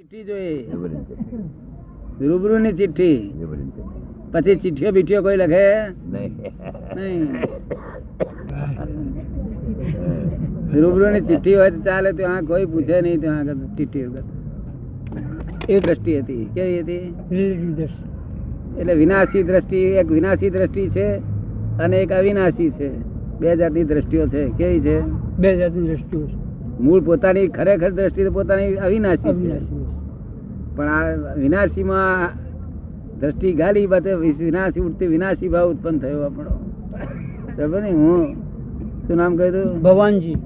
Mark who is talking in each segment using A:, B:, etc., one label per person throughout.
A: ચિઠ્ઠી જોઈએ? રૂબરૂ ની ચિઠ્ઠી? પછી ચિઠ્ઠીઓ બીઠીઓ કોઈ લખે? રૂબરૂ ની ચિઠ્ઠી હોય તો ચાલે ત્યાં કોઈ પૂછે નહીં ત્યાં આગળ ચિઠ્ઠી વગર. એ દ્રષ્ટિ હતી. કેવી હતી? એટલે વિનાશી દ્રષ્ટિ એક વિનાશી દ્રષ્ટિ છે અને એક અવિનાશી છે. બે જાતની દ્રષ્ટિઓ છે. કેવી છે?
B: બે જાતની દ્રષ્ટિઓ
A: મૂળ પોતાની ખરેખર દ્રષ્ટિ પોતાની અવિનાશી છે.
B: અવિનાશી.
A: પણ આ વિનાશીમાં દ્રષ્ટિ ગાલી બાતે વિનાશી ઉઠતી વિનાશી ભાવ ઉત્પન્ન થયો આપણો. ને હું શું નામ કહ્યું
B: ભગવાનજી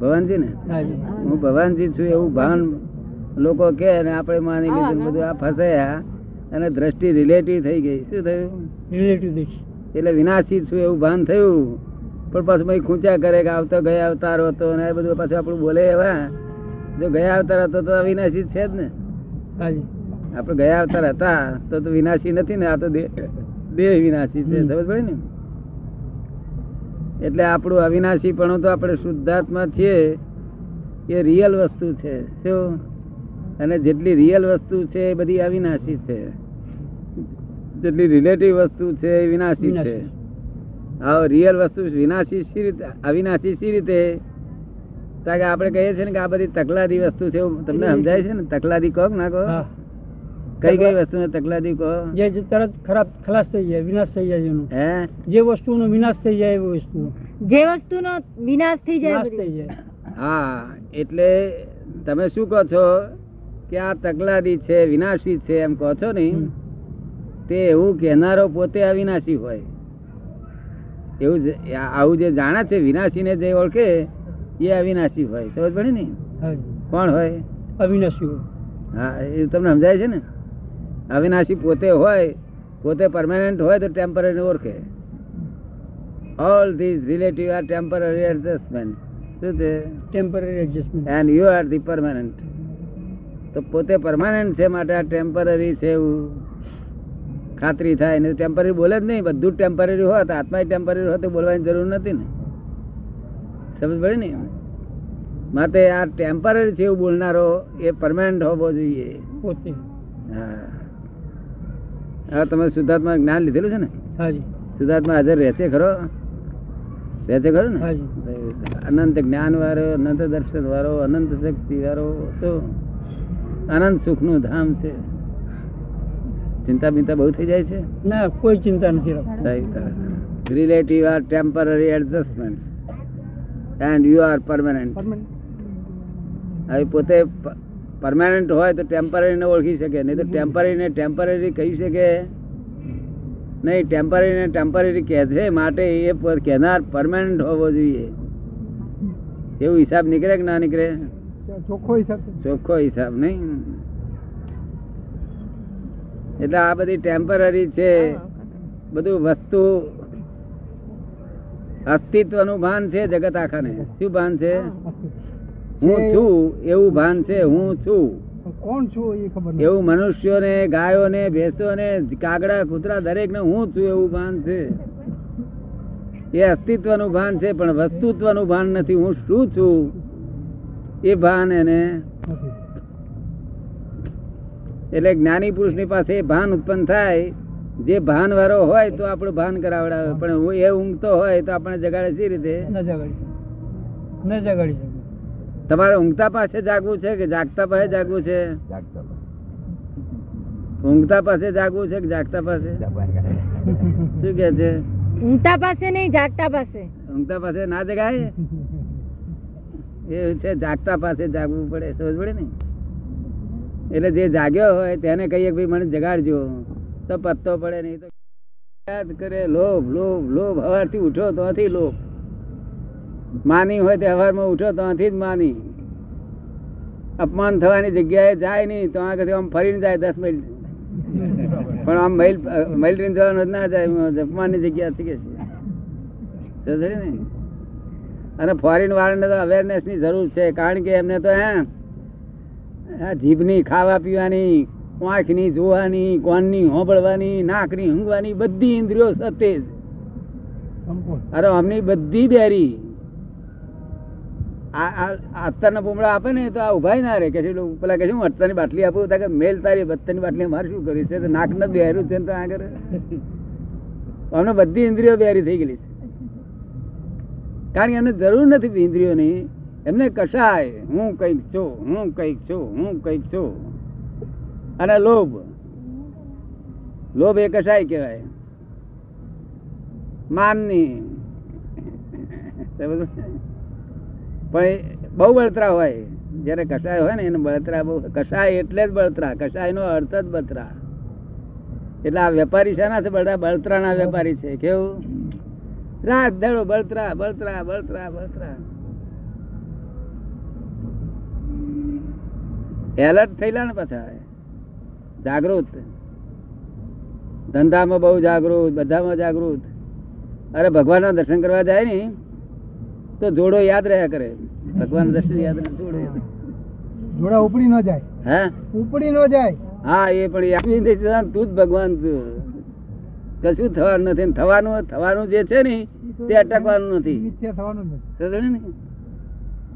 A: ભવાનજી. ને હું ભવાનજી છું એવું ભાન લોકો કે અને આપણે માની લીધું બધું આ ફસાયા અને દ્રષ્ટિ રિલેટિવ થઈ ગઈ. શું થયું?
B: રિલેટિવ
A: એટલે વિનાશી છું એવું ભાન થયું. પણ પાછું ભાઈ ખૂંચા કરે કે આવતો ગયા અવતાર હતો અને બધું પાછું આપણું બોલે એવા. જો ગયા અવતાર હતો તો અવિનાશી છે જ ને. આપણે ગયા અવતાર હતા તો તો વિનાશી નથી ને આ તો દેહ વિનાશી છે સમજ પડે ને? એટલે આપણું અવિનાશી પણ તો આપણે શુદ્ધાત્મા છીએ એ રિયલ વસ્તુ છે શું? અને જેટલી રિયલ વસ્તુ છે એ બધી અવિનાશી છે. જેટલી રિલેટિવ વસ્તુ છે એ વિનાશી છે. હા રિયલ વસ્તુ વિનાશી સી રીતે અવિનાશી સી રીતે? કારણ કે આપણે કહીએ છીએ ને કે આ બધી તકલાદી વસ્તુ છે તમને સમજાય છે ને? તકલાદી કહો ના કહો કઈ કઈ વસ્તુને તકલાદી કહો?
B: જે જે તરત ખરાબ ખલાસ થઈ જાય વિનાશ થઈ જાય એનો.
A: હે?
B: જે વસ્તુનો વિનાશ થઈ જાય એવી વસ્તુ.
C: જે વસ્તુનો વિનાશ થઈ જાય
B: થઈ જાય.
A: હા એટલે તમે શું કહો છો કે આ તકલાદી છે વિનાશી છે એમ કહો છો ને? તે એવું કહેનારો પોતે અવિનાશી હોય. એવું આવું જે જાણે છે વિનાશીને જે ઓળખે એ અવિનાશી હોય સમજ પડી ને? કોણ હોય?
B: અવિનાશી હોય.
A: હા એ તમને સમજાય છે ને? અવિનાશી પોતે હોય પોતે પરમાનન્ટ હોય તો ટેમ્પરરી ઓળખે. All these relative are temporary adjustment શું છે?
B: Temporary adjustment
A: and you are the permanent તો પોતે પરમાનન્ટ છે માટે આ ટેમ્પરરી છે એવું. ખાતરી થાય ને ટેમ્પરરી બોલે જ નહીં બધું ટેમ્પરરી હોત આત્મા ટેમ્પરરી હોત તો બોલવાની જરૂર નથી ને. સમજ પડે ને? માટે આ ટેમ્પરરી છે એવું બોલનારો એ પરમાનન્ટ હોવો જોઈએ. હા. તમે શુદ્ધાત્મા જ્ઞાન લીધેલું છે ને? શુદ્ધાત્મા હાજર રહેશે ખરો? રહેશે ખરો ને? અનંત જ્ઞાન વાળો અનંત દર્શન વાળો અનંત શક્તિ વાળો શું? અનંત સુખનું ધામ છે. ચિંતા બિંતા બહુ થઈ જાય છે?
B: ના કોઈ ચિંતા નથી
A: relative are temporary adjustment and you are permanent હવે પોતે પરમાનન્ટ હોય તો ટેમ્પરરી ને ઓળખી શકે નહીં તો ટેમ્પરરી ને ટેમ્પરરી કહી શકે. નહીં ટેમ્પરરી ને ટેમ્પરરી કહે છે માટે એ કહેનાર પરમાનન્ટ હોવો જોઈએ. એવું હિસાબ નીકળે કે ના નીકળે?
B: ચોખ્ખો હિસાબ
A: ચોખ્ખો હિસાબ નહીં. એટલે આ બધી ટેમ્પરરી છે. બધું વસ્તુ અસ્તિત્વનું ભાન છે જગત આખાને. શું ભાન છે? હું છું એવું ભાન છે હું છું.
B: કોણ છું એ ખબર
A: એવું મનુષ્યોને ગાયોને ભેંસોને કાગડા કૂતરા દરેક ને હું છું એવું ભાન છે. એ અસ્તિત્વનું ભાન છે પણ વસ્તુત્વનું ભાન નથી. હું શું છું? એ ભાન એને એટલે જ્ઞાની પુરુષની પાસે ભાન ઉત્પન્ન થાય જે ભાન વાળો હોય તો આપણું ભાન કરાવડાવે. પણ હું એ ઊંઘતો હોય તો આપણે જગાડે સી રીતે?
B: ન જગાડી ન જગાડી શકે.
A: તમારે ઊંઘતા પાસે જાગવું છે કે જાગતા પાસે જાગવું છે? ઊંઘતા પાસે જાગવું છે કે જાગતા પાસે? શું કે છે?
C: ઊંઘતા પાસે નહીં જાગતા પાસે.
A: ઊંઘતા પાસે ના જગાય એ છે જાગતા પાસે જાગવું પડે સમજ પડે ને? એટલે જે જાગ્યો હોય તેને કહીએ કે ભાઈ મને જગાડજો. તો પત્તો પડે નહીં તો યાદ કરે, લોભ લોભ લોભ. હવારથી ઉઠો ત્યાંથી લોભ. માની હોય તે હવારમાં ઉઠો ત્યાંથી જ માની. અપમાન થવાની જગ્યાએ જાય નહીં તો આગળ આમ ફરીને જાય દસ મિનિટ પણ આમ મહિલ મહિલ જવાનું જ ના જાય અપમાનની જગ્યા થઈ કે છે. ને? અને ફોરેન વાળાને તો અવેરનેસની જરૂર છે, કારણ કે એમને તો હે, આ જીભની ખાવા પીવાની આંખની જોવાની કોનની હોંભળવાની નાકની ઊંઘવાની બધી ઇન્દ્રિયો સતેજ અરે અમની બધી બેરી. અત્યારના પૂમડા આપે ને તો આ ઉભાય ના રે. કે છે પેલા કે હું અત્યારની બાટલી આપું? તો કે મેલ તારી બત્તરની બાટલી મારે શું કર્યું છે? તો નાક નથી બેરું છે તો આગળ અમને બધી ઇન્દ્રિયો બેરી થઈ ગયેલી છે. કારણ કે એમને જરૂર નથી ઇન્દ્રિયોની. એમને કશાય. હું કંઈક છું હું કંઈક છું હું કંઈક છું. અને લોભ. લોભ એ કશાય કહેવાય. માનની. પણ બહુ બળતરા હોય. જ્યારે કસાય હોય ને, એને બળતરા બહુ કસાય એટલે જ બળતરા. કસાય નો અર્થ જ બળતરા. એટલે આ વેપારી છે ના બધા? બળતરાના વેપારી છે. કેવું? રાત દાડો બળતરા બળતરા બળતરા બળતરા. એલર્ટ થયેલા ને પાછા. જાગૃત. ધંધામાં બહુ જાગૃત બધામાં જાગૃત. અરે ભગવાનના દર્શન કરવા જાય ને તો જોડો યાદ રહ્યા કરે. ભગવાન દર્શન યાદ રહે જોડો
B: જોડા ઉપડી ન જાય.
A: હે?
B: ઉપડી ન જાય.
A: હા એ પણ તું જ ભગવાન તું કશું થવાનું નથી. થવાનું થવાનું જે છે ને તે અટકવાનું નથી.
B: થવાનું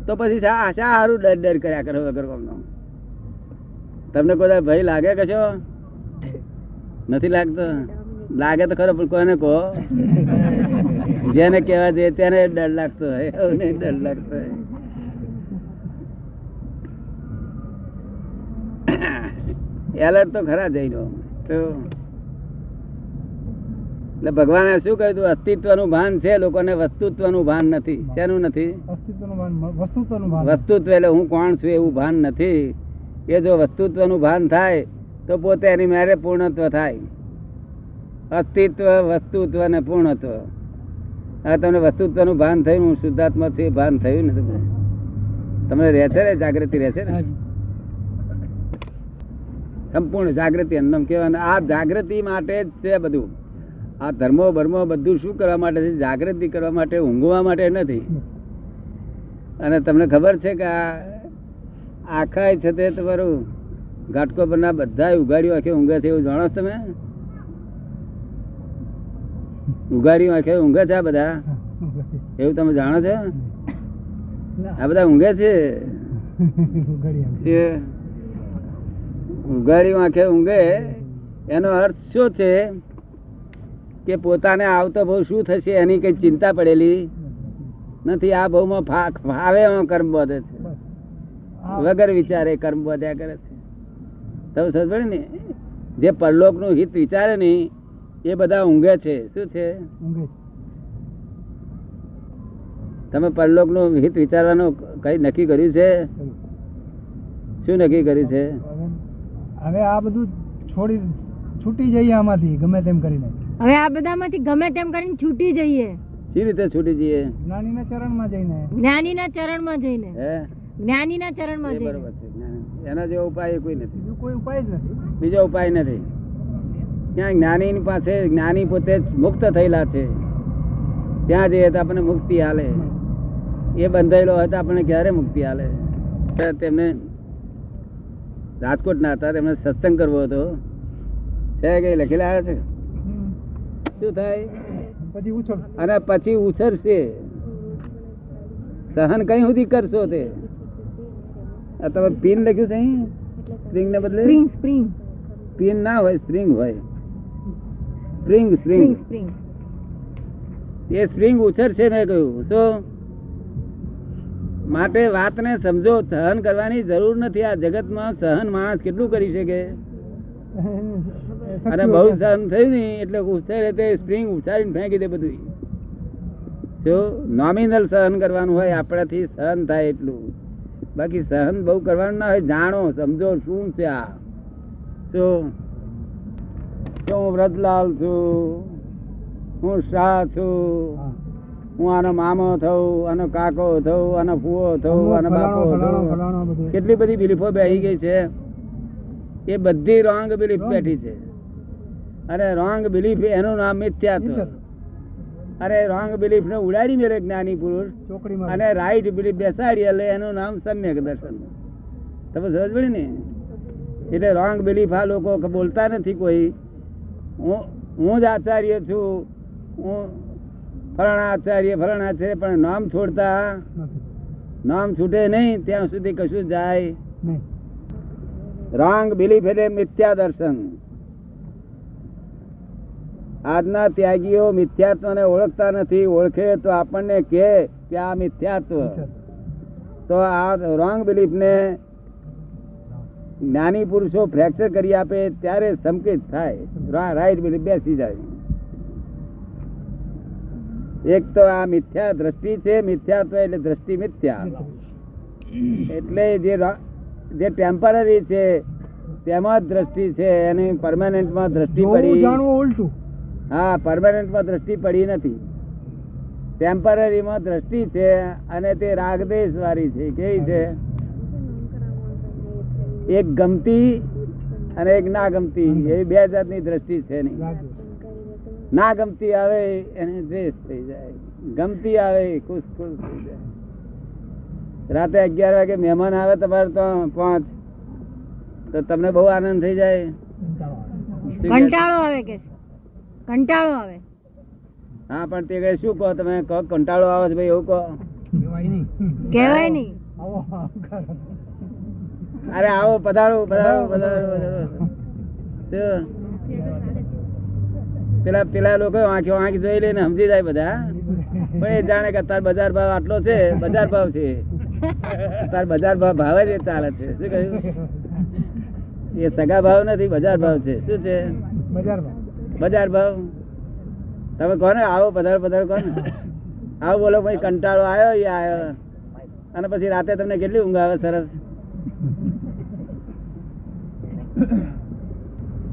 A: તો પછી શા શા હારું ડર ડર કર્યા કરો વગર કોમનો? તમને કોઈ ભય લાગે કશો નથી લાગતો? લાગે તો ખરો પણ કોને કહો. જેને કહેવા દે તેને ડર લાગતો હોય. ડર લાગતો હોય. એલર્ટ તો ખરા જઈ તો એટલે ભગવાને શું કહ્યું હતું? અસ્તિત્વનું ભાન છે લોકોને વસ્તુત્વનું ભાન નથી. શેનું નથી?
B: વસ્તુત્વનું ભાન.
A: વસ્તુત્વ એટલે હું કોણ છું એવું ભાન નથી. એ જો વસ્તુત્વનું ભાન થાય તો પોતે એની મેરે પૂર્ણત્વ થાય. અસ્તિત્વ વસ્તુત્વ અને પૂર્ણત્વ. આ તમને વસ્તુત્વનું ભાન થયું હું શુદ્ધાત્મા છું એ ભાન થયું ને તમને. તમને રહે છે ને? જાગૃતિ રહે છે ને? સંપૂર્ણ જાગૃતિ એમનેમ કહેવાય. આ જાગૃતિ માટે જ છે બધું. આ ધર્મો બર્મો બધું શું કરવા માટે છે? જાગૃતિ કરવા માટે ઊંઘવા માટે નથી. અને તમને ખબર છે કે આ આખા છે તે તમારું ઘાટકો પરના બધા ઉગાડીઓ આખે ઊંઘે છે એવું જાણો તમે? ઉગાડીઓ આખે ઊંઘે છે આ બધા? એવું તમે જાણો છો? આ બધા ઊંઘે છે?
B: ઘડી આવે.
A: ઉઘાડી આંખે ઊંઘે. એનો અર્થ શું છે કે પોતાને આવતો બહુ શું થશે એની કઈ ચિંતા પડેલી નથી? આ બહુમાં ફા- ફાવે એમાં કર્મ બધે છે. વગર વિચારે કર્મ વધ્યા કરે છે. તમે સમજો ને જે પરલોકનું હિત વિચારે નહીં એ બધા ઊંઘે છે. શું છે? તમે પરલોકનું હિત વિચારવાનું કઈ નક્કી કર્યું છે? શું નક્કી કર્યું છે?
B: હવે- આ બધું છોડી છૂટી જઈએ આમાંથી ગમે તેમ કરીને.
C: હવે આ બધામાંથી ગમે તેમ કરીને છૂટી જઈએ.
A: સી રીતે છૂટી જઈએ?
B: જ્ઞાનીના ચરણમાં જઈને.
C: જ્ઞાનીના ચરણમાં જઈને.
A: હે?
C: જ્ઞાનીના ચરણમાં
A: બરોબર છે એના જેવો ઉપાય કોઈ નથી.
B: કોઈ ઉપાય જ નથી.
A: બીજો ઉપાય નથી. ત્યાં જ્ઞાની પાસે જ્ઞાની પોતે મુક્ત થયેલા છે. ત્યાં જઈએ તો આપણને મુક્તિ હાલે એ બંધાયેલો હોય તો આપણને ક્યારે મુક્તિ હાલે તેમને રાજકોટ ના હતા તેમને સત્સંગ કરવો હતો. છે કઈ લખેલા આવે છે? શું થાય?
B: પછી ઉછળ
A: અને પછી ઉછરશે સહન કઈ સુધી કરશો તે? આ તમે પિન લખ્યું છે સ્પ્રિંગ ને બદલે?
C: Spring spring.
A: પિન ના હોય સ્પ્રિંગ હોય. Spring spring.
C: Spring spring.
A: એ સ્પ્રિંગ ઉછરશે મેં કહ્યું. શું? માટે વાતને સમજો સહન કરવાની જરૂર નથી. આ જગતમાં સહન માણસ કેટલું કરી શકે? અને બહુ સહન થયું ને એટલે ઉછેરે તે સ્પ્રિંગ ઉછાળીને ફેંકી દે બધું જો નોમિનલ સહન કરવાનું હોય આપણાથી સહન થાય એટલું. બાકી સહન બહુ કરવાનું ના હોય જાણો સમજો શું છે આ? તો હું વ્રતલાલ છું હું શાહ છું
B: હું
A: આનો મામો થઉં આનો કાકો થઉં આનો ફુવો થઉં આનો બાપો થઉં. કેટલી બધી બિલીફો બેસી ગઈ છે. એ બધી રોંગ બિલીફ બેઠી છે. અને રોંગ બિલીફ એનું નામ મિથ્યાત્વ. અરે રોંગ બિલીફ ને ઉડાડી મેળે જ્ઞાની પુરુષ. અને રાઈટ બિલીફ બેસાડી એટલે એનું નામ સમ્યક દર્શન. તમે સમજ પડી ને? એટલે રોંગ બિલીફ આ લોકો બોલતા નથી કોઈ. હું હું જ આચાર્ય છું. હું ફલાણા આચાર્ય ફલાણા આચાર્ય પણ નામ છોડતા નામ છૂટે નહીં ત્યાં સુધી કશું જાય. રોંગ બિલીફ એટલે મિથ્યા દર્શન. આજના ત્યાગીઓ મિથ્યાત્વને ઓળખતા નથી. ઓળખે તો આપણને કહે કે આ મિથ્યાત્વ. તો આ રોંગ બિલીફને જ્ઞાની પુરુષો ફ્રેક્ચર કરી આપે ત્યારે સંકેત થાય. રાઈટ બિલીફ બેસી જાય. એક તો આ મિથ્યા દ્રષ્ટિ છે. મિથ્યાત્વ એટલે દ્રષ્ટિ મિથ્યા. એટલે જે જે ટેમ્પરરી છે તેમાં દ્રષ્ટિ છે. એની પરમાનન્ટમાં દ્રષ્ટિ પડી.
B: જાણવું ઉલટું.
A: હા પરમાનન્ટમાં દ્રષ્ટિ પડી નથી. ટેમ્પરરીમાં દ્રષ્ટિ છે અને તે રાગદેશ વાળી છે. કેવી છે? એક ગમતી અને એક ના ગમતી એવી બે જાતની દ્રષ્ટિ છે નહીં ના ગમતી આવે એને દ્વેષ થઈ જાય. ગમતી આવે ખુશ ખુશ થઈ જાય. રાતે અગિયાર વાગે મહેમાન આવે તમારે તો પાંચ. તો તમને બહુ આનંદ થઈ જાય.
C: કંટાળો આવે. કે છે. કંટાળો આવે.
A: હા પણ તે કઈ શું કહો? તમે કહો કંટાળો આવે છે ભાઈ એવું કહો.
B: કહેવાય નહીં.
A: અરે આવો પધારો પધારો પધારો પધારો. પેલા પેલા લોકો આંખે આંખ જોઈ લઈને સમજી જાય બધા. પણ એ જાણે કે તાર બજાર ભાવ આટલો છે બજાર ભાવ છે. તાર બજાર ભાવ ભાવે જ ચાલે છે. શું કહ્યું? એ સગા ભાવ નથી બજાર ભાવ છે. શું છે?
B: બજારમાં
A: બજાર ભાવ. તમે કહો ને આવો પધારો પધારો કહો ને આવો બોલો ભાઈ કંટાળો આવ્યો એ આવ્યો. અને પછી રાતે તમને કેટલી ઊંઘ આવે સરસ?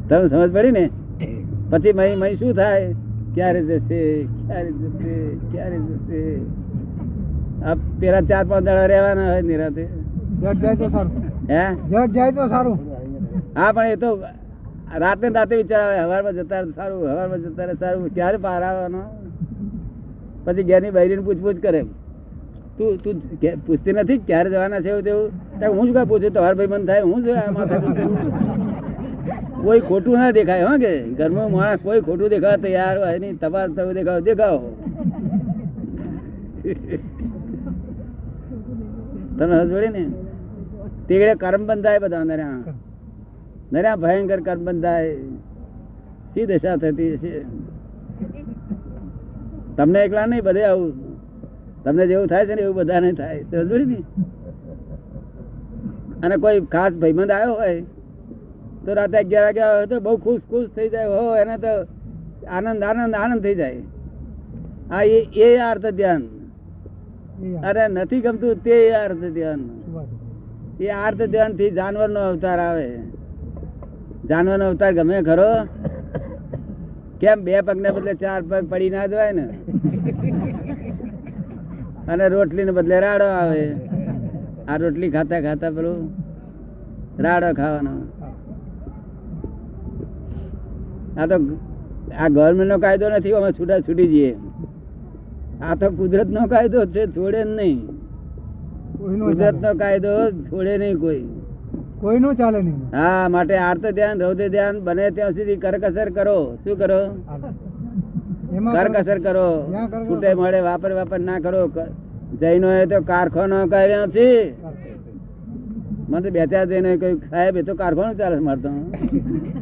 A: તમે સમજ પડી ને? પછી મહી મહી શું થાય? ક્યારે જશે? ક્યારે જશે? ક્યારે જશે? આ પેલા ચાર પાંચ દાડા રહેવાના હોય નિરાતે
B: જાય તો સારું.
A: હે?
B: જટ જાય તો સારું.
A: હા પણ એ તો રાતે રાતે વિચાર આવે, હવારમાં જતા સારું, હવારમાં જતા સારું. ક્યારે પાર આવવાનો? પછી ઘેરની બૈરીને પૂછપૂછ કરે. તું તું પૂછતી નથી ક્યારે જવાના છે એવું તેવું? હું જ પૂછું? તમારે ભાઈ મન થાય, હું જ. કોઈ ખોટું ના દેખાય, હા કે? ઘરમાં માણસ કોઈ ખોટું દેખાય તૈયાર હોય નહીં, તમારે તમે દેખાવ, દેખાવો. તમે હજવડી ને? તે કર્મ બંધાય બધા નર્યા નર્યા ભયંકર કર્મ બંધાય શી દશા થતી હશે? તમને એકલા નહીં બધે આવું. તમને જેવું થાય છે ને એવું બધાને થાય. સમજો ને અને કોઈ ખાસ ભાઈબંધ આવ્યો હોય તો રાતે અગિયાર વાગે આવ્યો તો બહુ ખુશ ખુશ થઈ જાય. હો એને તો આનંદ આનંદ આનંદ થઈ જાય. હા એ એ અર્થ ધ્યાન. અરે નથી ગમતું તે અર્થ ધ્યાન? એ અર્થ ધ્યાનથી જાનવર નો અવતાર આવે. જાનવર નો અવતાર ગમે ખરો? કેમ બે પગ ને બદલે ચાર પગ પડી ના જવાય ને? અને રોટલી ને બદલે રાડો આવે. આ રોટલી ખાતા ખાતા પેલું રાડો ખાવાનો. આ તો આ ગવર્મેન્ટ નો કાયદો નથી અમે છૂટા છૂટી જઈએ. આ તો કુદરત નો કાયદો છે છોડે નહીં. કુદરત નો કાયદો છોડે નહીં કોઈ.
B: કોઈનો ચાલે નહીં.
A: હા માટે આર્ત ધ્યાન રૌદ્ર ધ્યાન બને ત્યાં સુધી કરકસર કરો. શું કરો? કરકસર કરો. છૂટે મળે વાપર વાપર ના કરો. જૈનો એ તો કારખાનો કર્યો નથી. મને તો બેચા જઈને કહ્યું સાહેબ એ તો કારખાનું ચાલે મારતો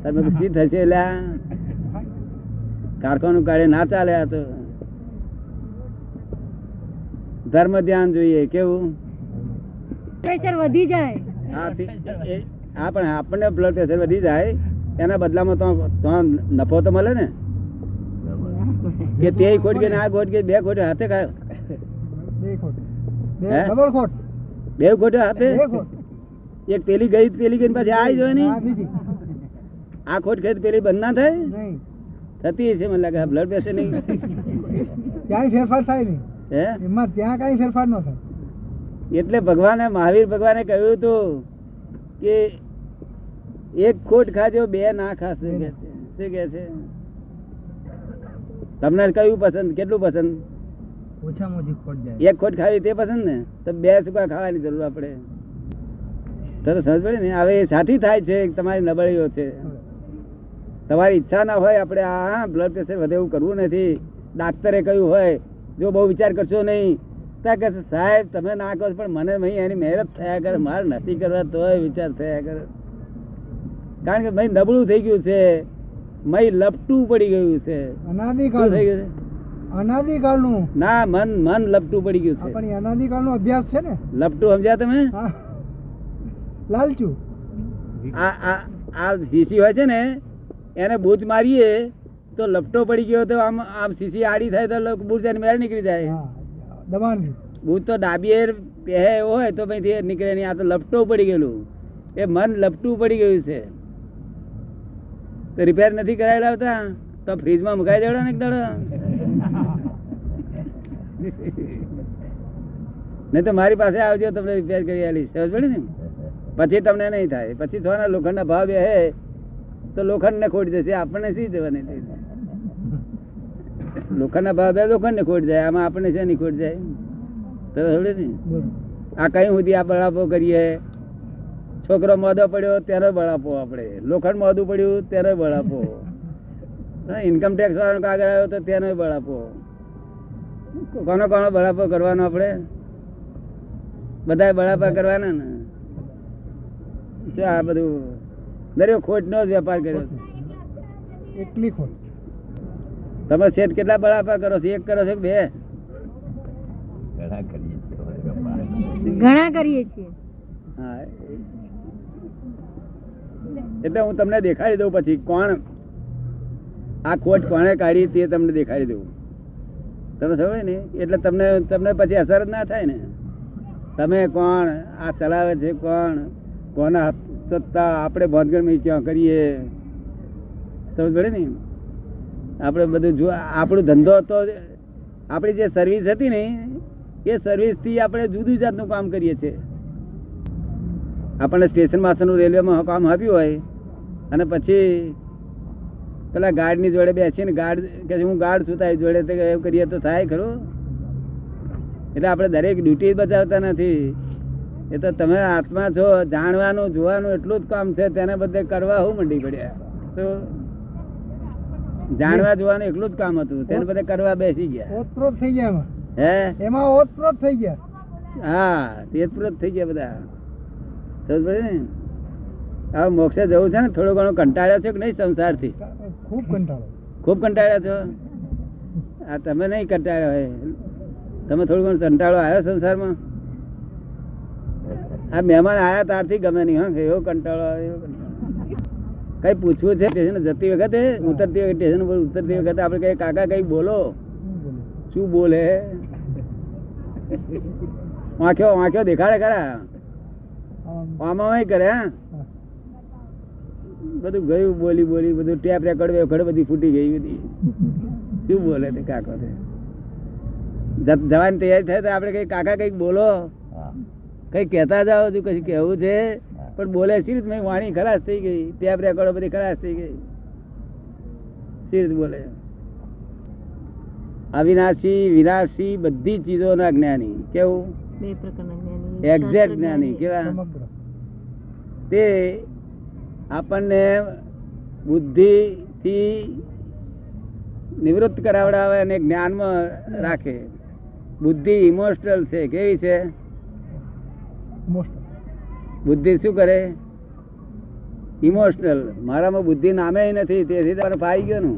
A: તમે શી થશે લ્યા? કારખાનું કાઢે ના ચાલે આ તો. ધર્મ ધ્યાન જોઈએ કેવું?
C: પ્રેશર વધી જાય.
A: હા પણ આપણને બ્લડ પ્રેશર વધી જાય એના બદલામાં તો તો નફો તો મળે ને. કે તે ખોટ કે આ ખોટ કે બે ખોટ હાથે ખાયો
B: બે ખોટ.
A: હાથે? એક પેલી ગઈ પેલી ગઈ પાછી આવી જોઈ ની? આ ખોટ ખાઈ પેલી બંધ ના થાય થતી છે મને લાગે બ્લડ પ્રેશર નહીં.
B: ક્યાંય ફેરફાર થાય નહીં.
A: હે?
B: એમાં ત્યાં કઈ ફેરફાર ન થાય.
A: એટલે ભગવાને મહાવીર ભગવાને કહ્યું હતું કે એક ખોટ ખાજો બે ના ખાશે. કે શું કે છે? તમને કયું પસંદ? કેટલું પસંદ?
B: ઓછામાં ઓછી ખોટ જાય.
A: એક ખોટ ખાવી તે પસંદ ને? તો બે સુકા ખાવાની જરૂર આપણે. તરત તો સમજ પડે ને? હવે સાથી થાય છે તમારી નબળીઓ છે. તમારી ઈચ્છા ના હોય આપણે આ બ્લડ પ્રેશર વધે એવું કરવું નથી. ડાક્ટરે કહ્યું હોય જો બહુ વિચાર કરશો નહીં તો કરશે. સાહેબ તમે ના કહો પણ મને ભાઈ એની મહેનત થયા કરે. મારે નથી કરવા તોય વિચાર થયા કરે. કારણ કે ભાઈ નબળું થઈ ગયું છે. મય લપટું પડી ગયું છે. અનાદિકાળ થઈ ગયું છે?
B: અનાદિકાળનું.
A: ના મન મન લપટું પડી ગયું છે.
B: પણ અનાદિકાળનો અભ્યાસ છે ને?
A: લપટું સમજ્યા તમે?
B: લાલચું.
A: આ આ આ શીશી હોય છે ને એને બૂચ મારીએ તો લપટો પડી ગયો તો આમ આમ શીશી આડી થાય તો બૂચ એની મેળ નીકળી જાય.
B: હા દબાણથી
A: તો ડાબી એર પહે એવો હોય તો પછી નીકળે નહીં. આ તો લપટું પડી ગયેલું. એ મન લપટું પડી ગયું છે. તો રિપેર નથી કરાવી લાવતા તો ફ્રીજમાં મુકાઈ દેવડો ને એક દાડો? નહીં તો મારી પાસે આવજો, તમને રિપેર કરી આલીશ. સમજ પડે ને? પછી તમને નહીં થાય. પછી થોડા લોખંડના ભાવ હે, તો લોખંડ ને ખોટ જશે આપણને શી જવાની લોખંડના ભાવ બે લોખંડ ને ખોટ જાય આમાં આપણને શેની ખોટ જાય? તો સમજે ને. આ કઈ સુધી આ બળાપો કરીએ? છોકરો મોદો પડ્યો ત્યારે બળાપો આપણે. લોખંડ મોદું પડ્યું ત્યારે બળાપો. ઇન્કમ ટેક્સ વાળાનો કાગળ આવ્યો તો ત્યારે બળાપો. કોનો કોનો બળાપો કરવાનો આપણે? બધા બળાપા કરવાના ને? શું આ બધું દરેક ખોટ નો જ વેપાર કર્યો.
B: એટલી ખોટ.
A: તમે શેઠ કેટલા બળાપા કરો છો? એક કરો છો બે?
C: ઘણા કરીએ છીએ
A: હા એટલે હું તમને દેખાડી દઉં પછી કોણ આ ખોટ કોણે કાઢી તે તમને દેખાડી દઉં. તમે સમજે ને? એટલે તમને તમને પછી અસર જ ના થાય ને. તમે કોણ? આ ચલાવે છે કોણ? કોના સત્તા આપણે ભોજગણમાં ક્યાં કરીએ? સમજ પડે ને? આપણે બધું જો આપણો ધંધો હતો, આપણી જે સર્વિસ હતી ને, એ સર્વિસથી આપણે જુદી જાતનું કામ કરીએ છીએ. આપણને સ્ટેશન માસ્ટરનું રેલવેમાં કામ આપ્યું હોય, અને પછી પેલા ગાર્ડની જોડે બેસીને ગાર્ડ કે હું ગાર્ડ છું તારી જોડે એવું કરીએ તો થાય ખરું? એટલે આપણે દરેક ડ્યુટી બજાવતા નથી. એ તો તમે આત્મા છો, જાણવાનું, જોવાનું, એટલું જ કામ છે, તેને બધે કરવા હું મંડી પડ્યા. તો જાણવા જોવાનું એકલું જ કામ હતું. તેને બધે કરવા બેસી ગયા.
B: ઓતપ્રોત થઈ ગયા
A: હે?
B: એમાં ઓતપ્રોત થઈ ગયા?
A: હા તેજપુર થઈ ગયા બધા. સમજ ને? હવે મોક્ષે જવું છે ને થોડો ઘણો કંટાળ્યો છો કે નહીં સંસારથી?
B: ખૂબ કંટાળો.
A: ખૂબ કંટાળ્યા છો? આ તમે નહીં કંટાળ્યા હોય. તમે થોડું ઘણું કંટાળો આવ્યો સંસારમાં? આ મહેમાન આયા તારથી ગમે નહીં હા. એવો કંટાળો આવ્યો કઈ પૂછવું છે સ્ટેશન જતી વખતે ઉતરતી વખતે સ્ટેશન પર ઉતરતી વખતે આપણે કઈ કાકા કઈ બોલો? શું બોલે? વાંખ્યો વાંખ્યો દેખાડે ખરા?
B: આમાં
A: કરે. બધું ગયું બોલી બોલી બધું ટેપ રેકોર્ડ વેકોર્ડ બધી ફૂટી ગઈ બધી. શું બોલે તે કાકો તે? જવાની તૈયારી થાય તો આપણે કઈ કાકા કંઈક બોલો? કઈ કહેતા જાઓ છું કઈ કેવું છે? પણ બોલે સી રીતે? મેં વાણી ખલાસ થઈ ગઈ. ટેપ રેકોર્ડ બધી ખલાસ થઈ ગઈ. સી રીતે બોલે? અવિનાશી વિનાશી બધી ચીજોના જ્ઞાની. કેવું?
C: બે પ્રકારના જ્ઞાની.
A: એક્ઝેક્ટ જ્ઞાની. કેવા? તે આપણને બુદ્ધિ થી નિવૃત્ત કરાવડાવે અને જ્ઞાનમાં રાખે. બુદ્ધિ ઇમોશનલ છે. કેવી છે? બુદ્ધિ શું કરે? ઇમોશનલ મારામાં બુદ્ધિ નામે નથી, તેથી તમારે ફાઈ ગયો નું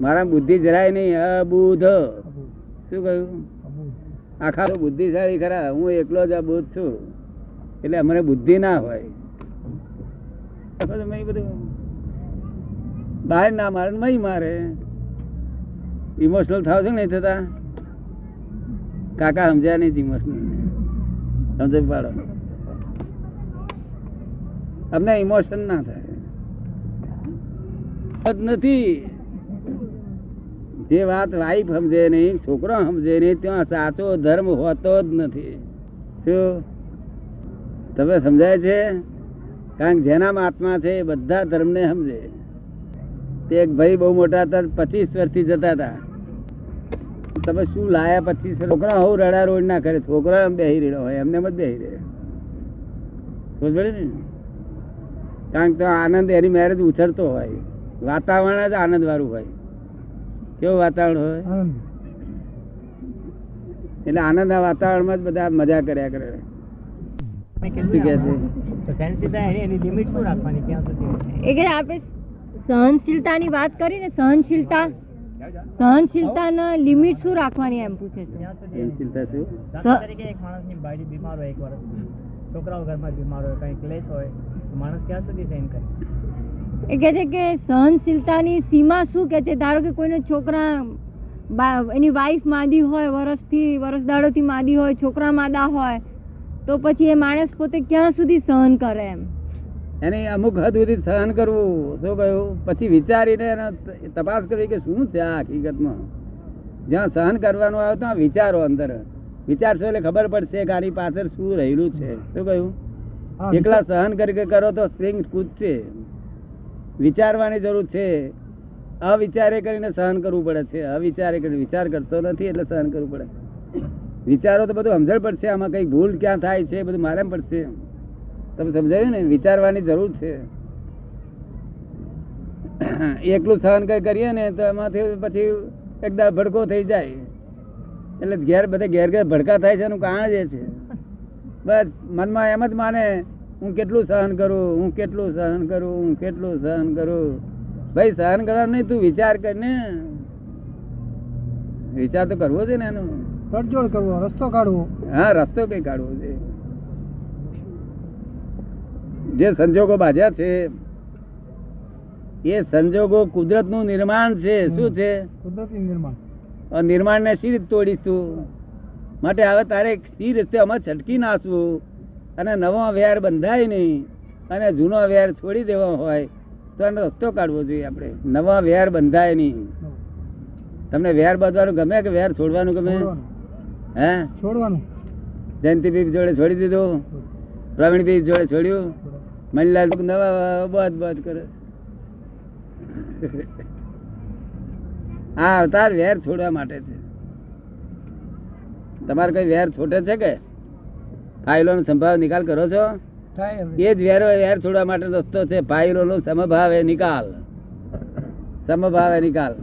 A: મારામાં બુદ્ધિ જરાય નહીં. અબુધ. શું કહ્યું? આખા બુદ્ધિશાળી ખરા. હું એકલો જ અબુધ છું. એટલે અમને બુદ્ધિ ના હોય. બધું? બહાર ના મારે નહીં મારે. ઇમોશનલ થાવ છો નહીં થતા? કાકા સમજ્યા નહીં ઇમોશનલ સમજ પાડો. અમને ઇમોશન ના થાય. નથી. જે વાત વાઈફ સમજે નહીં, છોકરો સમજે નહીં, ત્યાં સાચો ધર્મ હોતો જ નથી. શું? તમે સમજાય છે? કારણ કે જેનામાં આત્મા છે એ બધા ધર્મને સમજે. તે એક ભાઈ બહુ મોટા હતા, પચીસ વર્ષથી જતા હતા. તમે શું લાયા પચીસ છોકરા હું રડા રોડ ના કરે છોકરા એમ બેહી રહ્યો હોય, એમને મત રહે સમજ ને? કારણ કે આનંદ એની મેરેજ ઉછળતો હોય. વાતાવરણ જ આનંદ વાળું હોય. કેવું વાતાવરણ હોય?
B: આનંદ.
A: આ વાતાવરણમાં જ બધા મજા કર્યા કરે.
D: સહનશીલતા
C: સહનશીલતાની વાત કરી ને સહનશીલતા સહનશીલતાના લિમિટ શું રાખવાની એમ પૂછે છે.
A: શું?
D: બાયડી બીમાર હોય એક છોકરાઓ ઘરમાં બીમાર હોય કંઈ ક્લેશ હોય તો માણસ ક્યાં સુધી સહન કરે?
C: એ કહે છે કે સહનશીલતાની સીમા શું કહે છે? ધારો કે કોઈને છોકરા એની વાઈફ માદી હોય વર્ષથી વર્ષ દાડોથી માદી હોય છોકરા માદા હોય તો પછી એ માણસ પોતે ક્યાં સુધી સહન કરે એમ?
A: એને અમુક હદ સુધી સહન કરવું શું કહ્યું? પછી વિચારીને એને તપાસ કરવી કે શું છે આ હકીકતમાં? જ્યાં સહન કરવાનું આવે ત્યાં વિચારો અંદર. વિચારશો એટલે ખબર પડશે કે આની પાછળ શું રહેલું છે. શું કહ્યું? એકલા સહન કરી કરો તો સ્પ્રિંગ કૂદશે. વિચારવાની જરૂર છે. અવિચારે કરીને સહન કરવું પડે છે. અવિચારે કરીને વિચાર કરતો નથી એટલે સહન કરવું પડે. વિચારો તો બધું સમજણ પડશે. આમાં કઈ ભૂલ ક્યાં થાય છે બધું મારે પડશે. તમે સમજાયું ને? વિચારવાની જરૂર છે. એકલું સહન કરીએ ને તો એમાંથી પછી એકદમ ભડકો થઈ જાય. એટલે ઘેર બધે ઘેર ઘેર ભડકા થાય છે એનું કારણ જે છે. બસ મનમાં એમ જ માને હું કેટલું સહન કરું હું કેટલું સહન કરું હું કેટલું સહન કરું. ભાઈ સહન કરવાનું નહીં તું વિચાર કર ને. વિચાર તો કરવો છે ને એનો.
B: તડજોડ કરવો રસ્તો કાઢવો.
A: હા રસ્તો કઈ કાઢવો છે. જે સંજોગો બાજ્યા છે એ સંજોગો કુદરતનું નિર્માણ છે. શું છે?
B: કુદરતી નિર્માણ.
A: નિર્માણ ને સી રીતે તોડીશ? તું માટે હવે તારે સી રીતે અમે છટકી નાસવું અને નવો વેર બંધાય નહીં અને જૂનો વેર છોડી દેવો હોય તો એનો રસ્તો કાઢવો જોઈએ આપણે. નવા વેર બંધાય નહીં. તમને વેર બાંધવાનું ગમે કે વેર છોડવાનું ગમે? હે?
B: છોડવાનું.
A: જયંતિ બીજ જોડે છોડી દીધું? પ્રવીણ બીજ જોડે છોડ્યું? મનીલાલ નવા બાદ બાદ કરે. આ અવતાર વેર છોડવા માટે છે. તમારે કઈ વેર છોટે છે કે? ફાઇલો નો સંભાવ નિકાલ કરો છો. એ જ વેરો વેર છોડવા માટે રસ્તો છે. ફાઇલો નો સમભાવે નિકાલ. સમભાવે નિકાલ.